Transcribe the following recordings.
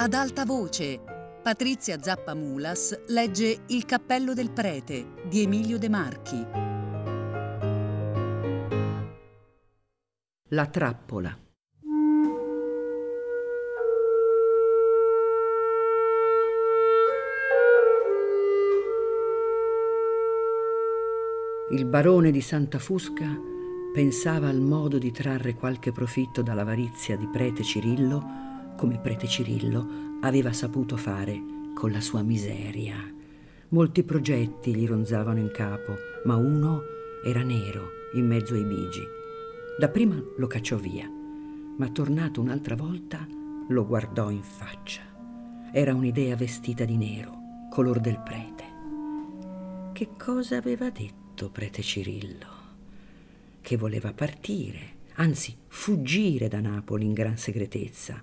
Ad alta voce, Patrizia Zappamulas legge Il cappello del prete di Emilio De Marchi. La trappola. Il barone di Santa Fusca pensava al modo di trarre qualche profitto dall'avarizia di prete Cirillo, come prete Cirillo aveva saputo fare con la sua miseria. Molti progetti gli ronzavano in capo, ma uno era nero in mezzo ai bigi. Dapprima lo cacciò via, ma tornato un'altra volta lo guardò in faccia. Era un'idea vestita di nero, color del prete. Che cosa aveva detto? prete Cirillo, che voleva partire, anzi fuggire da Napoli in gran segretezza,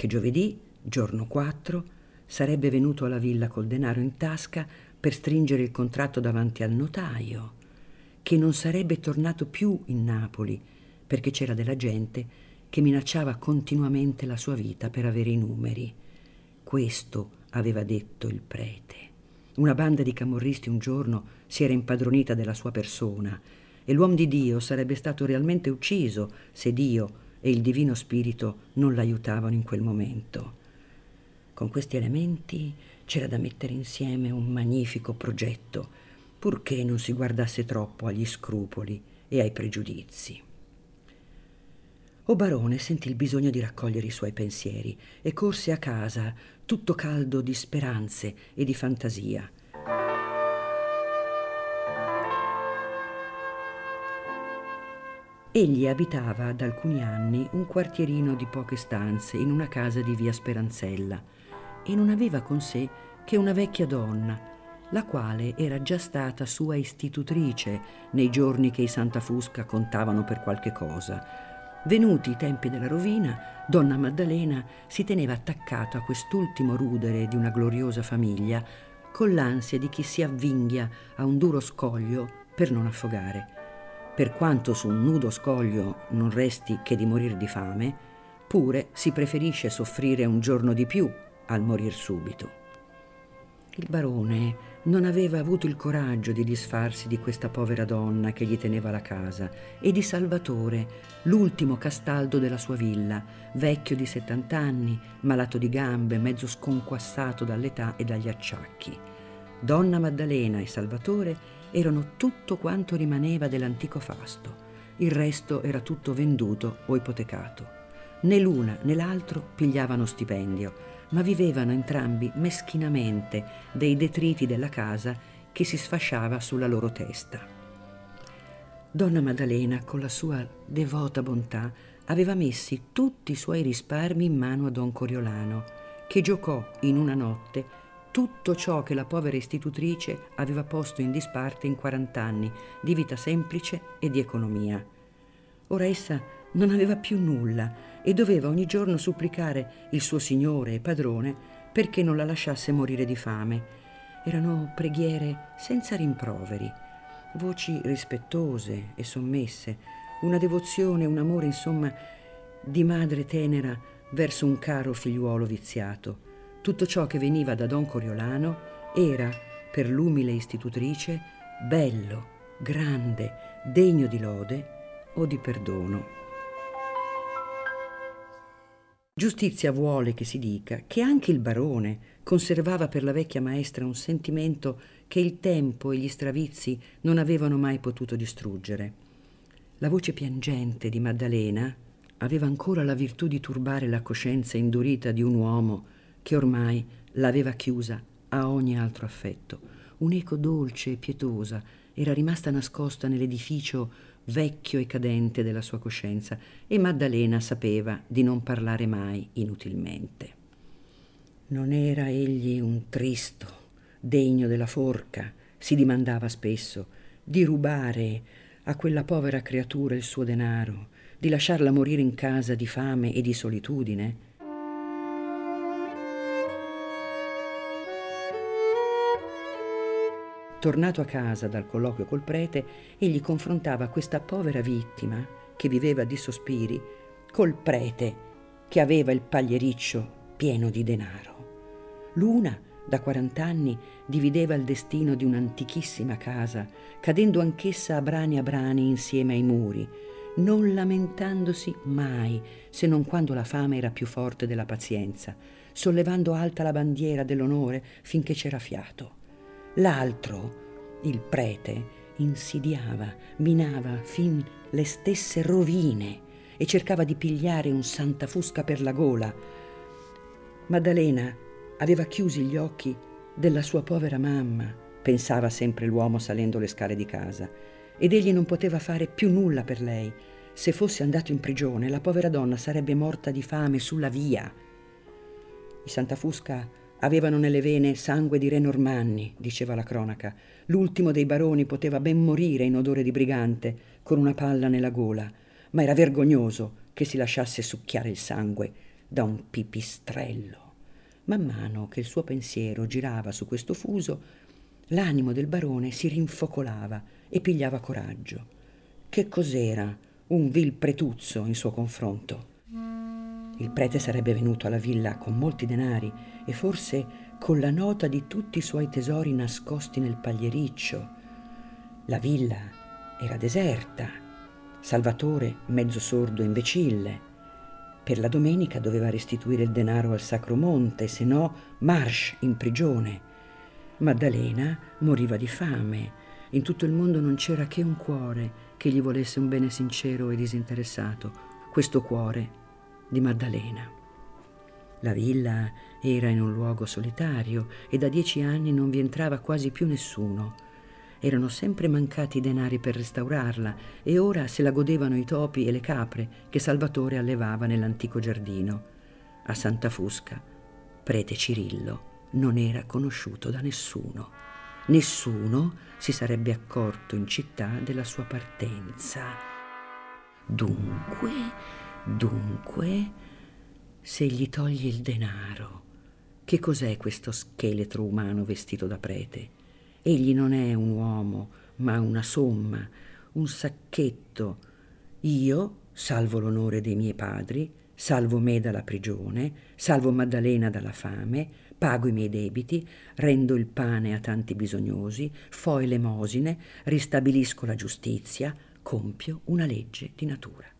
che giovedì, giorno 4, sarebbe venuto alla villa col denaro in tasca per stringere il contratto davanti al notaio, che non sarebbe tornato più in Napoli perché c'era della gente che minacciava continuamente la sua vita per avere i numeri. Questo aveva detto il prete. Una banda di camorristi un giorno si era impadronita della sua persona e l'uomo di Dio sarebbe stato realmente ucciso se Dio e il Divino Spirito non l'aiutavano in quel momento. Con questi elementi c'era da mettere insieme un magnifico progetto, purché non si guardasse troppo agli scrupoli e ai pregiudizi. O barone sentì il bisogno di raccogliere i suoi pensieri e corse a casa, tutto caldo di speranze e di fantasia. Egli abitava da alcuni anni un quartierino di poche stanze in una casa di via Speranzella e non aveva con sé che una vecchia donna, la quale era già stata sua istitutrice nei giorni che i Santa Fusca contavano per qualche cosa Venuti i tempi della rovina, donna Maddalena si teneva attaccata a quest'ultimo rudere di una gloriosa famiglia con l'ansia di chi si avvinghia a un duro scoglio per non affogare. Per quanto su un nudo scoglio non resti che di morir di fame, pure si preferisce soffrire un giorno di più al morir subito. Il barone non aveva avuto il coraggio di disfarsi di questa povera donna che gli teneva la casa e di Salvatore, l'ultimo castaldo della sua villa, vecchio di 70 anni, malato di gambe, mezzo sconquassato dall'età e dagli acciacchi. Donna Maddalena e Salvatore erano tutto quanto rimaneva dell'antico fasto. Il resto era tutto venduto o ipotecato. Né l'una né l'altro pigliavano stipendio ma vivevano entrambi meschinamente dei detriti della casa che si sfasciava sulla loro testa. Donna Maddalena, con la sua devota bontà, aveva messi tutti i suoi risparmi in mano a don Coriolano, che giocò in una notte tutto ciò che la povera istitutrice aveva posto in disparte in 40 anni di vita semplice e di economia. Ora essa non aveva più nulla e doveva ogni giorno supplicare il suo signore e padrone perché non la lasciasse morire di fame. Erano preghiere senza rimproveri, voci rispettose e sommesse, una devozione, un amore, insomma, di madre tenera verso un caro figliuolo viziato. Tutto ciò che veniva da Don Coriolano era, per l'umile istitutrice, bello, grande, degno di lode o di perdono. Giustizia vuole che si dica che anche il barone conservava per la vecchia maestra un sentimento che il tempo e gli stravizi non avevano mai potuto distruggere. La voce piangente di Maddalena aveva ancora la virtù di turbare la coscienza indurita di un uomo che ormai l'aveva chiusa a ogni altro affetto. Un'eco dolce e pietosa era rimasta nascosta nell'edificio vecchio e cadente della sua coscienza, e Maddalena sapeva di non parlare mai inutilmente. Non era egli un tristo, degno della forca, si dimandava spesso, di rubare a quella povera creatura il suo denaro, di lasciarla morire in casa di fame e di solitudine? Tornato a casa dal colloquio col prete, egli confrontava questa povera vittima, che viveva di sospiri, col prete, che aveva il pagliericcio pieno di denaro. L'una, da 40 anni, divideva il destino di un'antichissima casa, cadendo anch'essa a brani a brani insieme ai muri, non lamentandosi mai, se non quando la fame era più forte della pazienza, sollevando alta la bandiera dell'onore finché c'era fiato. L'altro, il prete, insidiava, minava fin le stesse rovine e cercava di pigliare un Santa Fusca per la gola. Maddalena aveva chiusi gli occhi della sua povera mamma, pensava sempre l'uomo salendo le scale di casa, ed egli non poteva fare più nulla per lei. Se fosse andato in prigione, la povera donna sarebbe morta di fame sulla via. I Santa Fusca avevano nelle vene sangue di re normanni, diceva la cronaca. L'ultimo dei baroni poteva ben morire in odore di brigante, con una palla nella gola ma era vergognoso che si lasciasse succhiare il sangue da un pipistrello. Man mano che il suo pensiero girava su questo fuso, l'animo del barone si rinfocolava e pigliava coraggio. Che cos'era un vil pretuzzo in suo confronto? Il prete sarebbe venuto alla villa con molti denari e forse con la nota di tutti i suoi tesori nascosti nel pagliericcio. La villa era deserta Salvatore, mezzo sordo e imbecille. Per la domenica doveva restituire il denaro al Sacro Monte, se no marsh in prigione. Maddalena moriva di fame. In tutto il mondo non c'era che un cuore che gli volesse un bene sincero e disinteressato, questo cuore di Maddalena. La villa era in un luogo solitario e da dieci anni non vi entrava quasi più nessuno. Erano sempre mancati i denari per restaurarla e ora se la godevano i topi e le capre che Salvatore allevava nell'antico giardino. A Santa Fusca, prete Cirillo non era conosciuto da nessuno. Nessuno si sarebbe accorto in città della sua partenza. Dunque, dunque, se gli togli il denaro, che cos'è questo scheletro umano vestito da prete? Egli non è un uomo, ma una somma, un sacchetto. Io salvo l'onore dei miei padri, salvo me dalla prigione, salvo Maddalena dalla fame, pago i miei debiti, rendo il pane a tanti bisognosi, fo elemosine, ristabilisco la giustizia, compio una legge di natura.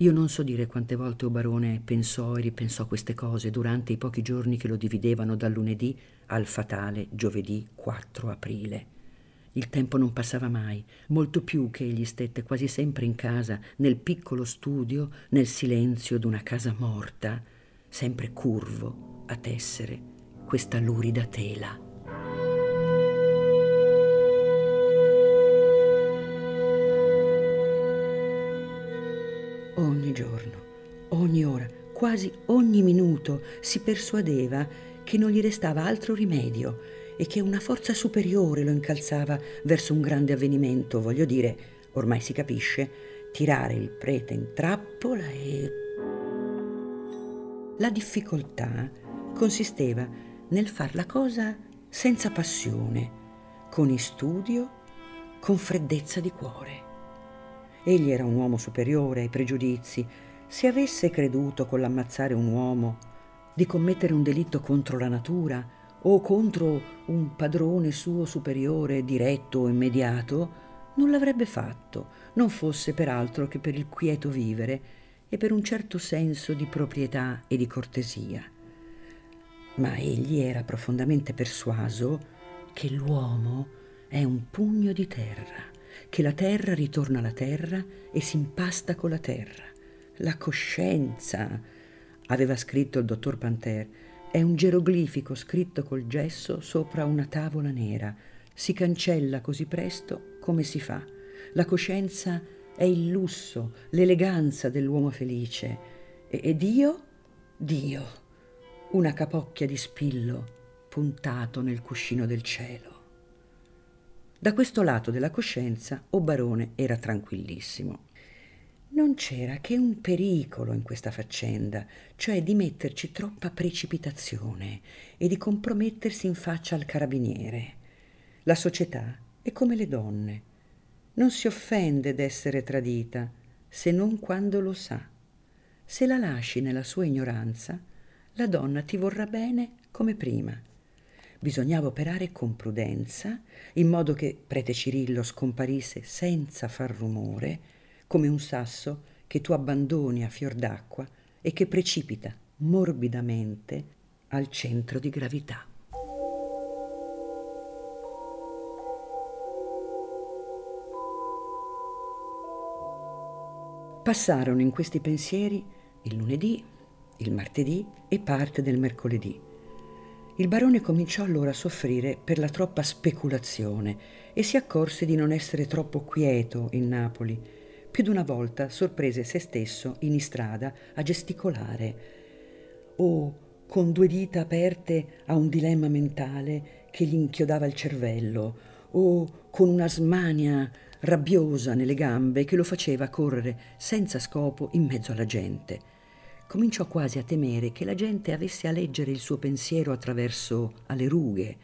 Io non so dire quante volte o barone pensò e ripensò queste cose durante i pochi giorni che lo dividevano dal lunedì al fatale giovedì 4 aprile. Il tempo non passava mai, molto più che egli stette quasi sempre in casa, nel piccolo studio, nel silenzio d'una casa morta, sempre curvo a tessere questa lurida tela. Ogni giorno, ogni ora, quasi ogni minuto si persuadeva che non gli restava altro rimedio e che una forza superiore lo incalzava verso un grande avvenimento, voglio dire, ormai si capisce, tirare il prete in trappola e... La difficoltà consisteva nel far la cosa senza passione, con istudio, con freddezza di cuore. Egli era un uomo superiore ai pregiudizi. Se avesse creduto con l'ammazzare un uomo di commettere un delitto contro la natura o contro un padrone suo superiore diretto o immediato, non l'avrebbe fatto, non fosse peraltro che per il quieto vivere e per un certo senso di proprietà e di cortesia. Ma egli era profondamente persuaso che l'uomo è un pugno di terra che la terra ritorna alla terra e si impasta con la terra. La coscienza, aveva scritto il dottor Panter, è un geroglifico scritto col gesso sopra una tavola nera. Si cancella così presto come si fa. La coscienza è il lusso, l'eleganza dell'uomo felice. E, e Dio? Dio, una capocchia di spillo puntato nel cuscino del cielo. Da questo lato della coscienza o barone era tranquillissimo. Non c'era che un pericolo in questa faccenda, cioè di metterci troppa precipitazione e di compromettersi in faccia al carabiniere. La società è come le donne. Non si offende d'essere tradita, se non quando lo sa. Se la lasci nella sua ignoranza, la donna ti vorrà bene come prima. Bisognava operare con prudenza, in modo che prete Cirillo scomparisse senza far rumore, come un sasso che tu abbandoni a fior d'acqua e che precipita morbidamente al centro di gravità. Passarono in questi pensieri il lunedì, il martedì e parte del mercoledì. Il barone cominciò allora a soffrire per la troppa speculazione e si accorse di non essere troppo quieto in Napoli. Più di una volta sorprese se stesso in istrada a gesticolare o con due dita aperte a un dilemma mentale che gli inchiodava il cervello o con una smania rabbiosa nelle gambe che lo faceva correre senza scopo in mezzo alla gente. Cominciò quasi a temere che la gente avesse a leggere il suo pensiero attraverso alle rughe.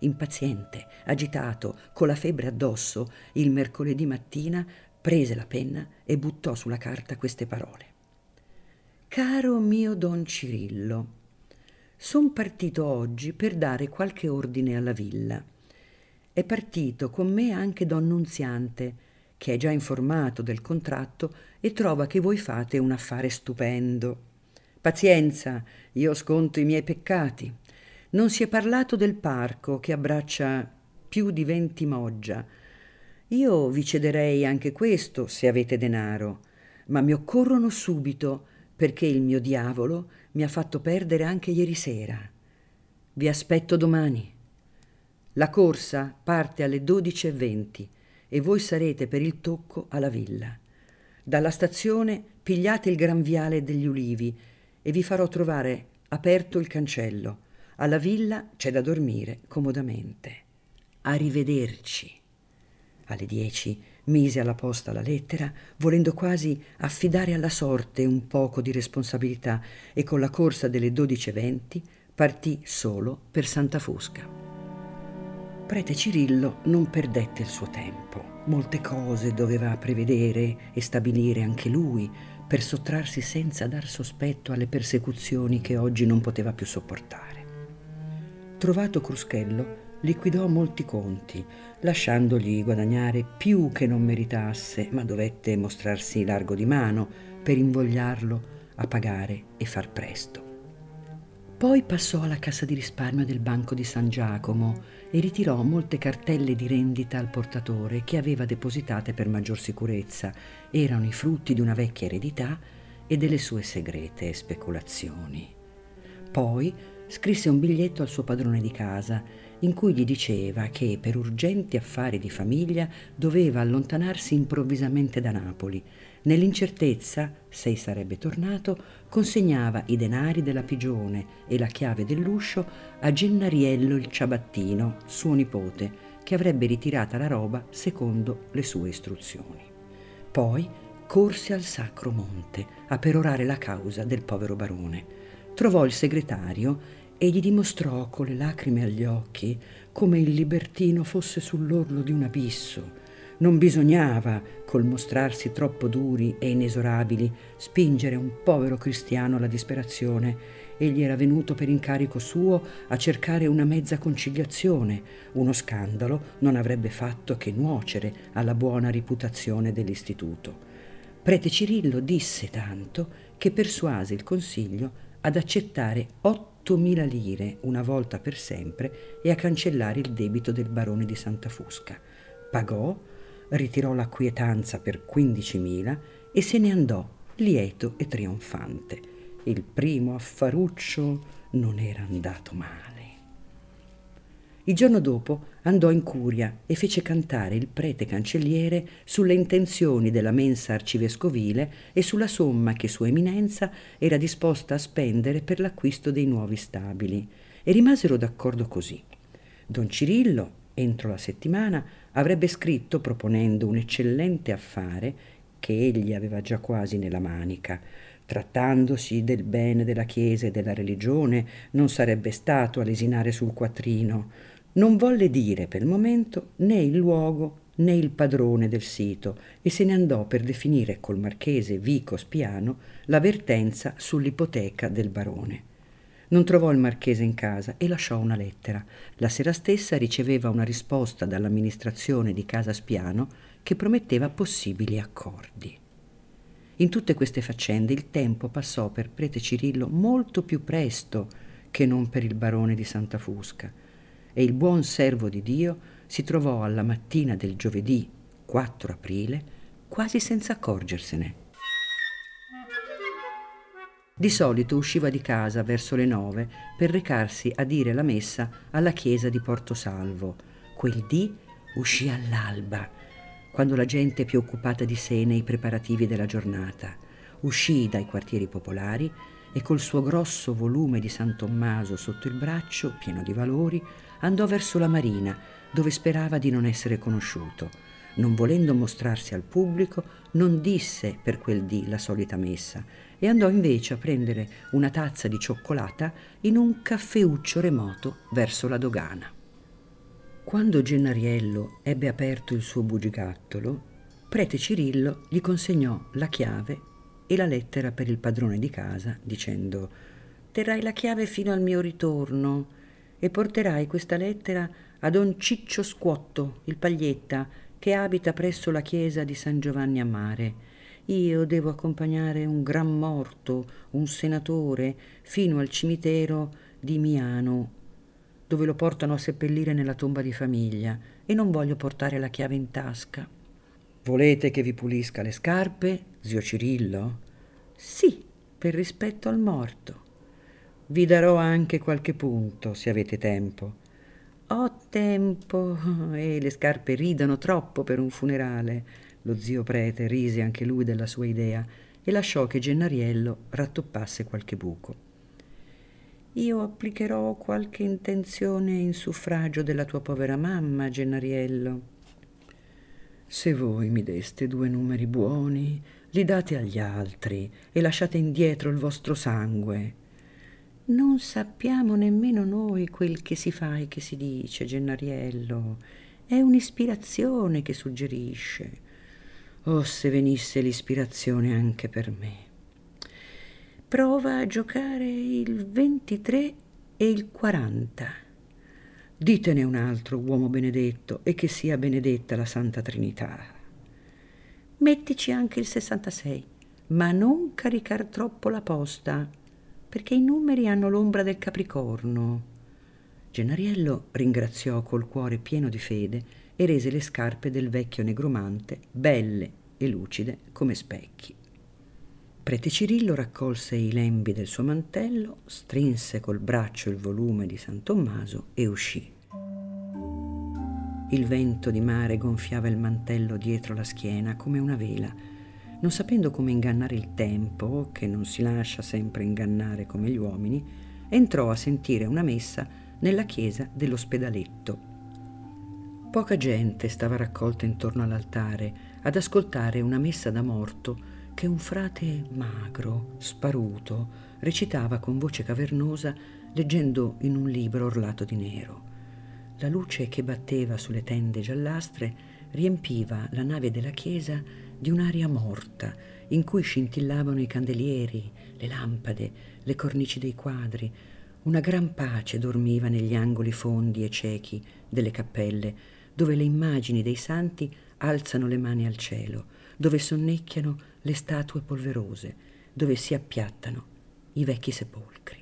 Impaziente, agitato, con la febbre addosso, il mercoledì mattina prese la penna e buttò sulla carta queste parole. Caro mio don Cirillo, son partito oggi per dare qualche ordine alla villa è partito con me anche don Nunziante, che è già informato del contratto e trova che voi fate un affare stupendo. Pazienza, io sconto i miei peccati. Non si è parlato del parco che abbraccia più di venti moggia. Io vi cederei anche questo se avete denaro, ma mi occorrono subito perché il mio diavolo mi ha fatto perdere anche ieri sera. Vi aspetto domani. La corsa parte alle 12.20 e voi sarete per il tocco alla villa. Dalla stazione pigliate il gran viale degli ulivi e vi farò trovare aperto il cancello. Alla villa c'è da dormire comodamente. Arrivederci. Alle dieci mise alla posta la lettera, volendo quasi affidare alla sorte un poco di responsabilità, e con la corsa delle 12.20 partì solo per Santa Fosca prete Cirillo non perdette il suo tempo. Molte cose doveva prevedere e stabilire anche lui per sottrarsi senza dar sospetto alle persecuzioni che oggi non poteva più sopportare. Trovato Cruschello, liquidò molti conti, lasciandogli guadagnare più che non meritasse, ma dovette mostrarsi largo di mano per invogliarlo a pagare e far presto. Poi passò alla cassa di risparmio del Banco di San Giacomo e ritirò molte cartelle di rendita al portatore che aveva depositate per maggior sicurezza. Erano i frutti di una vecchia eredità e delle sue segrete speculazioni. Poi scrisse un biglietto al suo padrone di casa in cui gli diceva che per urgenti affari di famiglia doveva allontanarsi improvvisamente da Napoli Nell'incertezza, se sarebbe tornato, consegnava i denari della pigione e la chiave dell'uscio a Gennariello il ciabattino, suo nipote, che avrebbe ritirata la roba secondo le sue istruzioni. Poi corse al Sacro Monte a perorare la causa del povero barone. Trovò il segretario e gli dimostrò con le lacrime agli occhi come il libertino fosse sull'orlo di un abisso non bisognava, col mostrarsi troppo duri e inesorabili, spingere un povero cristiano alla disperazione. Egli era venuto per incarico suo a cercare una mezza conciliazione. Uno scandalo non avrebbe fatto che nuocere alla buona reputazione dell'istituto. Prete Cirillo disse tanto che persuase il consiglio ad accettare 8.000 lire una volta per sempre e a cancellare il debito del barone di Santa Fusca. Pagò ritirò la quietanza per 15.000 e se ne andò lieto e trionfante. Il primo affaruccio non era andato male. Il giorno dopo andò in curia e fece cantare il prete cancelliere sulle intenzioni della mensa arcivescovile e sulla somma che Sua Eminenza era disposta a spendere per l'acquisto dei nuovi stabili. E rimasero d'accordo così. Don Cirillo, entro la settimana, avrebbe scritto proponendo un eccellente affare che egli aveva già quasi nella manica. Trattandosi del bene della Chiesa e della religione, non sarebbe stato a lesinare sul quattrino. Non volle dire per il momento né il luogo né il padrone del sito e se ne andò per definire col marchese Vico Spiano l'avvertenza sull'ipoteca del barone. Non trovò il marchese in casa e lasciò una lettera. La sera stessa riceveva una risposta dall'amministrazione di Casa Spiano che prometteva possibili accordi. In tutte queste faccende il tempo passò per prete Cirillo molto più presto che non per il barone di Santa Fusca e il buon servo di Dio si trovò alla mattina del giovedì 4 aprile quasi senza accorgersene. Di solito usciva di casa verso le nove per recarsi a dire la messa alla chiesa di Portosalvo. Quel dì uscì all'alba, quando la gente più occupata di sé nei preparativi della giornata. Uscì dai quartieri popolari e col suo grosso volume di San Tommaso sotto il braccio, pieno di valori, andò verso la marina, dove sperava di non essere conosciuto. Non volendo mostrarsi al pubblico, non disse per quel dì la solita messa e andò invece a prendere una tazza di cioccolata in un caffeuccio remoto verso la dogana. Quando Gennariello ebbe aperto il suo bugigattolo, prete Cirillo gli consegnò la chiave e la lettera per il padrone di casa, dicendo Terrai la chiave fino al mio ritorno e porterai questa lettera a don Ciccio Squotto, il paglietta, che abita presso la chiesa di San Giovanni a Mare io devo accompagnare un gran morto, un senatore, fino al cimitero di Miano, dove lo portano a seppellire nella tomba di famiglia, e non voglio portare la chiave in tasca. Volete che vi pulisca le scarpe, zio Cirillo? Sì, per rispetto al morto. Vi darò anche qualche punto, se avete tempo. Ho tempo e le scarpe ridono troppo per un funerale. Lo zio prete rise anche lui della sua idea e lasciò che Gennariello rattoppasse qualche buco. Io applicherò qualche intenzione in suffragio della tua povera mamma, Gennariello. Se voi mi deste due numeri buoni, li date agli altri e lasciate indietro il vostro sangue. Non sappiamo nemmeno noi quel che si fa e che si dice, Gennariello. È un'ispirazione che suggerisce. Oh, se venisse l'ispirazione anche per me. Prova a giocare il 23 e il 40. Ditene un altro, uomo benedetto, e che sia benedetta la Santa Trinità. Mettici anche il 66, ma non caricar troppo la posta, perché i numeri hanno l'ombra del Capricorno. Gennariello ringraziò col cuore pieno di fede e rese le scarpe del vecchio negromante belle e lucide come specchi. Prete Cirillo raccolse i lembi del suo mantello, strinse col braccio il volume di San Tommaso e uscì. Il vento di mare gonfiava il mantello dietro la schiena come una vela. Non sapendo come ingannare il tempo, che non si lascia sempre ingannare come gli uomini, entrò a sentire una messa nella chiesa dell'ospedaletto Poca gente stava raccolta intorno all'altare ad ascoltare una messa da morto che un frate magro, sparuto, recitava con voce cavernosa leggendo in un libro orlato di nero. La luce che batteva sulle tende giallastre riempiva la nave della chiesa di un'aria morta in cui scintillavano i candelieri, le lampade, le cornici dei quadri. Una gran pace dormiva negli angoli fondi e ciechi delle cappelle dove le immagini dei santi alzano le mani al cielo, dove sonnecchiano le statue polverose, dove si appiattano i vecchi sepolcri.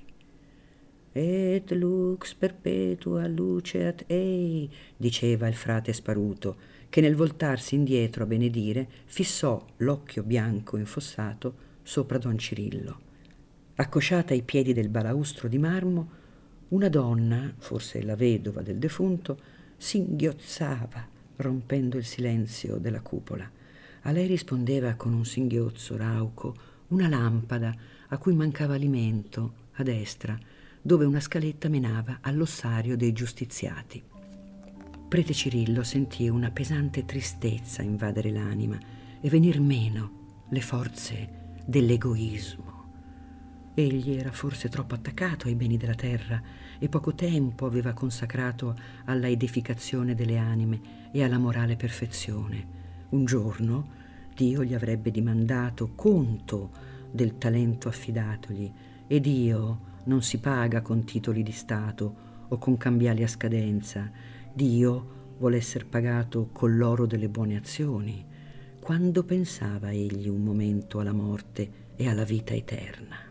Et lux perpetua luceat ei, diceva il frate sparuto, che nel voltarsi indietro a benedire fissò l'occhio bianco infossato sopra don Cirillo. Accosciata ai piedi del balaustro di marmo, una donna, forse la vedova del defunto, singhiozzava rompendo il silenzio della cupola. A lei rispondeva con un singhiozzo rauco una lampada a cui mancava alimento a destra, dove una scaletta menava all'ossario dei giustiziati. Prete Cirillo sentì una pesante tristezza invadere l'anima e venir meno le forze dell'egoismo. Egli era forse troppo attaccato ai beni della terra e poco tempo aveva consacrato alla edificazione delle anime e alla morale perfezione. Un giorno Dio gli avrebbe dimandato conto del talento affidatogli e Dio, non si paga con titoli di Stato o con cambiali a scadenza. Dio vuole essere pagato con l'oro delle buone azioni. Quando pensava egli un momento alla morte e alla vita eterna?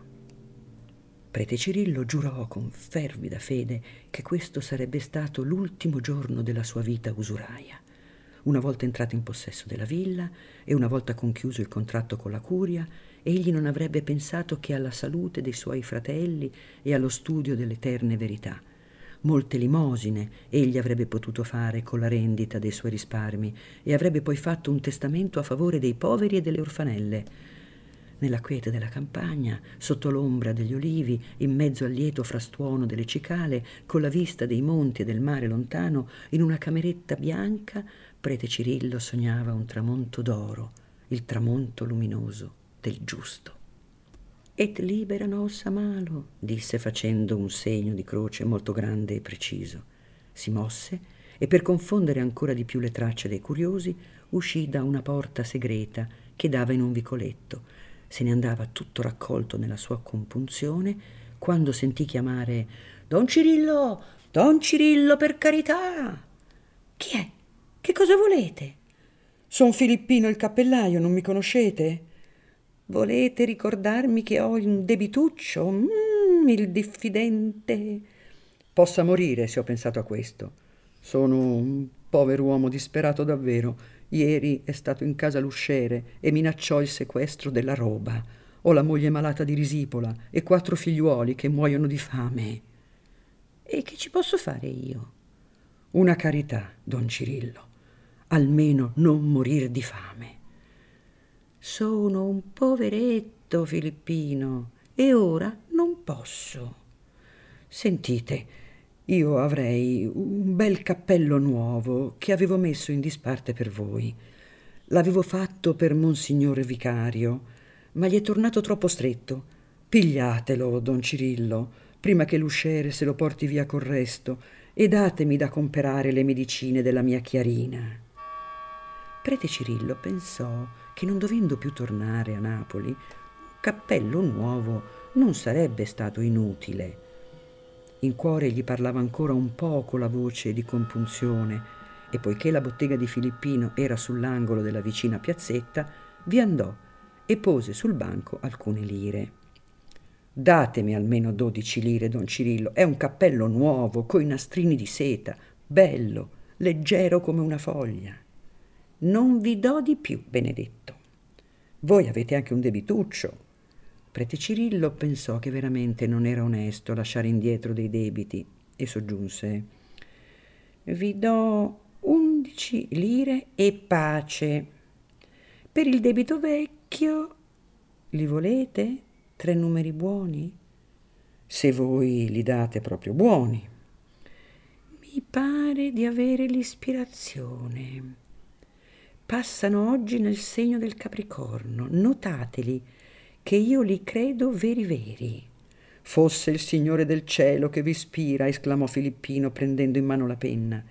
Prete Cirillo giurò con fervida fede che questo sarebbe stato l'ultimo giorno della sua vita usuraia. Una volta entrato in possesso della villa e una volta conchiuso il contratto con la curia, egli non avrebbe pensato che alla salute dei suoi fratelli e allo studio dell'eterne verità molte limosine egli avrebbe potuto fare con la rendita dei suoi risparmi e avrebbe poi fatto un testamento a favore dei poveri e delle orfanelle. Nella quiete della campagna, sotto l'ombra degli olivi, in mezzo al lieto frastuono delle cicale, con la vista dei monti e del mare lontano, in una cameretta bianca, prete Cirillo sognava un tramonto d'oro, il tramonto luminoso del giusto. Et libera nos malo, disse facendo un segno di croce molto grande e preciso. Si mosse e per confondere ancora di più le tracce dei curiosi uscì da una porta segreta che dava in un vicoletto. Se ne andava tutto raccolto nella sua compunzione quando sentì chiamare Don Cirillo, Don Cirillo, per carità. Chi è? Che cosa volete? Son Filippino il cappellaio, non mi conoscete? Volete ricordarmi che ho un debituccio? Mm, il diffidente. Possa morire se ho pensato a questo. Sono un povero uomo disperato davvero. Ieri è stato in casa l'usciere e minacciò il sequestro della roba. Ho la moglie malata di risipola e quattro figliuoli che muoiono di fame. E che ci posso fare io? Una carità, don Cirillo. Almeno non morire di fame. Sono un poveretto Filippino e ora non posso. Sentite, io avrei un bel cappello nuovo che avevo messo in disparte per voi. L'avevo fatto per Monsignore Vicario, ma gli è tornato troppo stretto. Pigliatelo, don Cirillo, prima che l'usciere se lo porti via col resto, e datemi da comperare le medicine della mia Chiarina. Prete Cirillo pensò che non dovendo più tornare a Napoli, un cappello nuovo non sarebbe stato inutile. In cuore gli parlava ancora un poco la voce di compunzione e poiché la bottega di Filippino era sull'angolo della vicina piazzetta, vi andò e pose sul banco alcune lire. Datemi almeno dodici lire, don Cirillo. È un cappello nuovo, coi nastrini di seta, bello, leggero come una foglia. Non vi do di più, benedetto. Voi avete anche un debituccio. Prete Cirillo pensò che veramente non era onesto lasciare indietro dei debiti e soggiunse Vi do undici lire e pace. Per il debito vecchio li volete? Tre numeri buoni? Se voi li date proprio buoni. Mi pare di avere l'ispirazione passano oggi nel segno del Capricorno. Notateli che io li credo veri veri. Fosse il Signore del cielo che vi ispira, esclamò Filippino prendendo in mano la penna.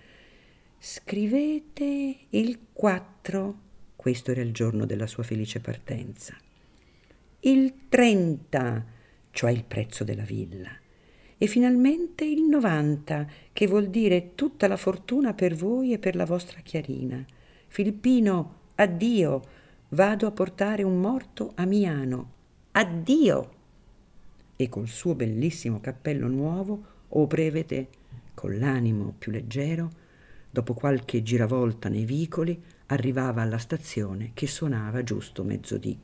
Scrivete il 4, questo era il giorno della sua felice partenza. Il 30, cioè il prezzo della villa. E finalmente il 90, che vuol dire tutta la fortuna per voi e per la vostra Chiarina. Filippino, addio, vado a portare un morto a Miano. Addio! E col suo bellissimo cappello nuovo, o prevede, con l'animo più leggero, dopo qualche giravolta nei vicoli, arrivava alla stazione che suonava giusto mezzodì.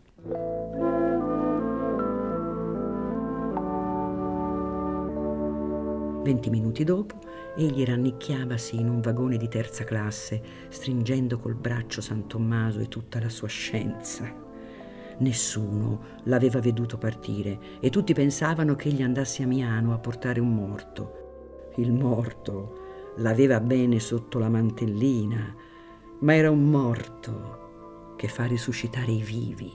Venti minuti dopo, egli rannicchiavasi in un vagone di terza classe, stringendo col braccio San Tommaso e tutta la sua scienza. Nessuno l'aveva veduto partire e tutti pensavano che egli andasse a Miano a portare un morto. Il morto l'aveva bene sotto la mantellina, ma era un morto che fa risuscitare i vivi.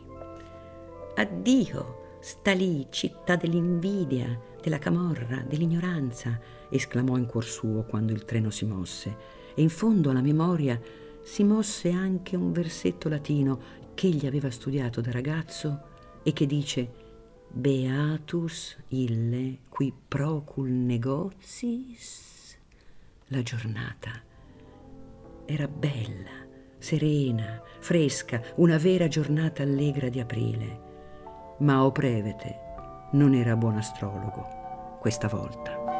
Addio, sta lì, città dell'invidia, della camorra, dell'ignoranza, esclamò in cuor suo quando il treno si mosse. E in fondo alla memoria si mosse anche un versetto latino che egli aveva studiato da ragazzo e che dice Beatus ille qui procul negoziis. La giornata era bella, serena, fresca, una vera giornata allegra di aprile. Ma Oprevete non era buon astrologo questa volta.